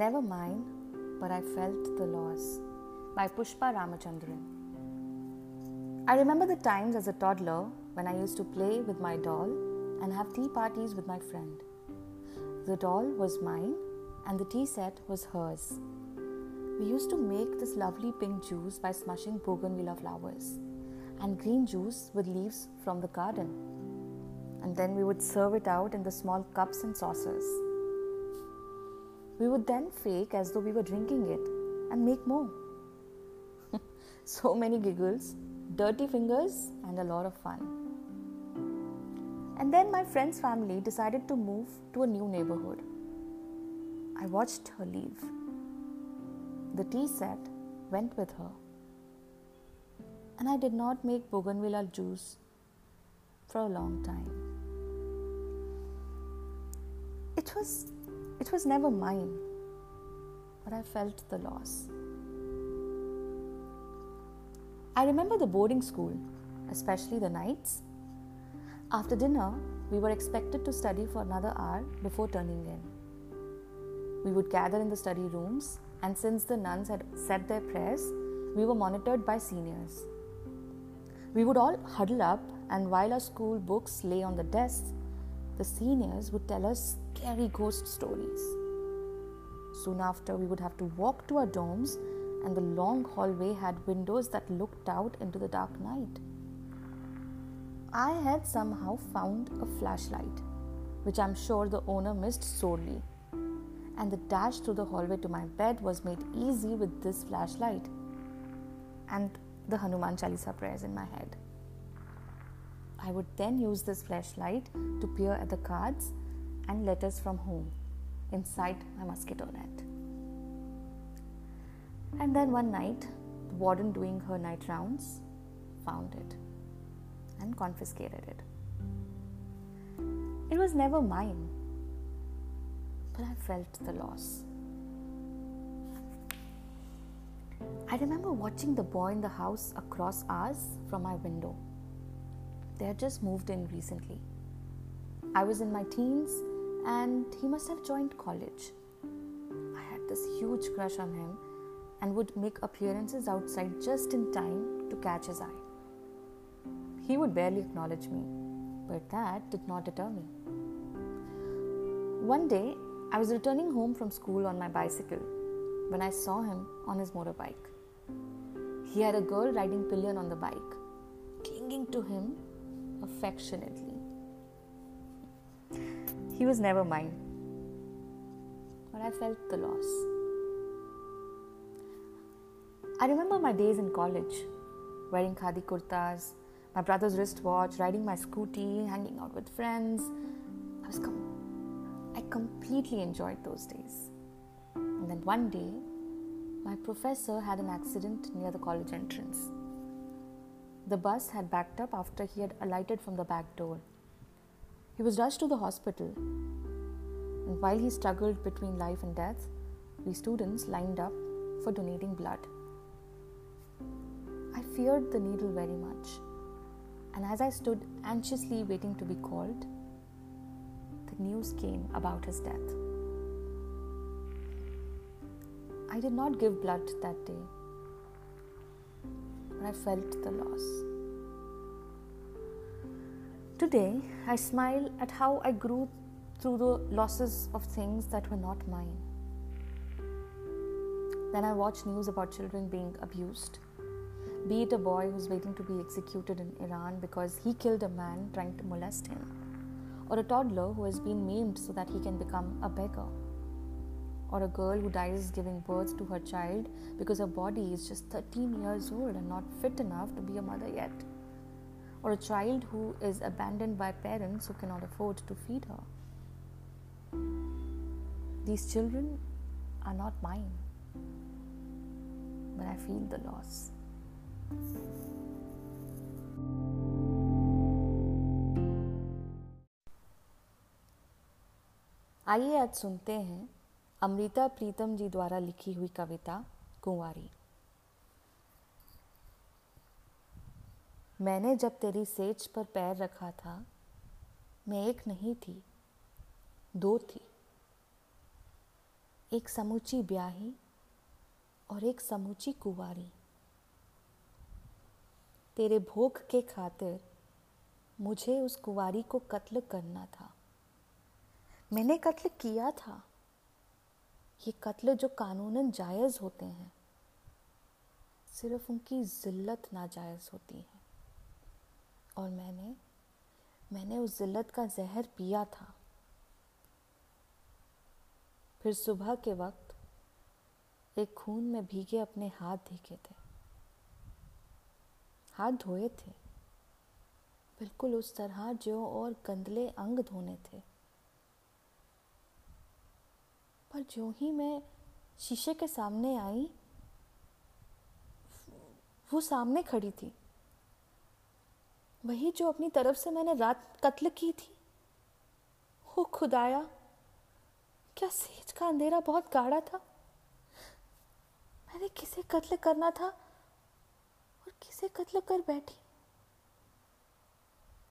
Never Mine, but I Felt the Loss by Pushpa Ramachandran. I remember the times as a toddler when I used to play with my doll and have tea parties with my friend. The doll was mine and the tea set was hers. We used to make this lovely pink juice by smushing bougainvillea flowers and green juice with leaves from the garden. And then we would serve it out in the small cups and saucers. We would then fake as though we were drinking it and make more. so many giggles, dirty fingers, and a lot of fun. And then my friend's family decided to move to a new neighborhood. I watched her leave. The tea set went with her. And I did not make bougainvillea juice for a long time. It was it was never mine, but I felt the loss. I remember the boarding school, especially the nights. After dinner, we were expected to study for another hour before turning in. We would gather in the study rooms, and since the nuns had said their prayers, we were monitored by seniors. We would all huddle up, and while our school books lay on the desks, the seniors would tell us scary ghost stories. Soon after, we would have to walk to our dorms, and the long hallway had windows that looked out into the dark night. I had somehow found a flashlight, which I'm sure the owner missed sorely. And the dash through the hallway to my bed was made easy with this flashlight and the Hanuman Chalisa prayers in my head. I would then use this flashlight to peer at the cards and letters from home inside my mosquito net. And then one night, the warden doing her night rounds found it and confiscated it. It was never mine, but I felt the loss. I remember watching the boy in the house across ours from my window. They had just moved in recently. I was in my teens and he must have joined college. I had this huge crush on him and would make appearances outside just in time to catch his eye. He would barely acknowledge me, but that did not deter me. One day, I was returning home from school on my bicycle when I saw him on his motorbike. He had a girl riding pillion on the bike, clinging to him affectionately. He was never mine, but I felt the loss. I remember my days in college, wearing khadi kurtas, my brother's wristwatch, riding my scooty, hanging out with friends. I was com- I completely enjoyed those days. And then one day, my professor had an accident near the college entrance. The bus had backed up after he had alighted from the back door. He was rushed to the hospital, and while he struggled between life and death, we students lined up for donating blood. I feared the needle very much, and as I stood anxiously waiting to be called, the news came about his death. I did not give blood that day, but I felt the loss. Today, I smile at how I grew through the losses of things that were not mine. Then I watch news about children being abused, be it a boy who's waiting to be executed in Iran because he killed a man trying to molest him, or a toddler who has been maimed so that he can become a beggar, or a girl who dies giving birth to her child because her body is just 13 years old and not fit enough to be a mother yet or a child who is abandoned by parents who cannot afford to feed her. These children are not mine, but I feel the loss. आइए आज सुनते हैं अमृता प्रीतम जी द्वारा लिखी हुई कविता कुंवारी मैंने जब तेरी सेज पर पैर रखा था, मैं एक नहीं थी, दो थी। एक समूची ब्याही और एक समूची कुवारी। तेरे भोग के खातिर मुझे उस कुवारी को कत्ल करना था। मैंने कत्ल किया था। ये कत्ल जो कानूनन जायज़ होते हैं, सिर्फ़ उनकी ज़िल्लत नाजायज़ होती है। और मैंने मैंने उस ज़िल्लत का जहर पिया था। फिर सुबह के वक्त एक खून में भीगे अपने हाथ दिखे थे। हाथ धोए थे। बिल्कुल उस तरह जो और गंदले अंग धोने थे। पर जो ही मैं शीशे के सामने आई, वो सामने खड़ी थी। वही जो अपनी तरफ़ से मैंने रात कत्ल की थी। हो खुदाया, क्या सेज का अंधेरा बहुत गाढ़ा था? मैंने किसे कत्ल करना था और किसे कत्ल कर बैठी?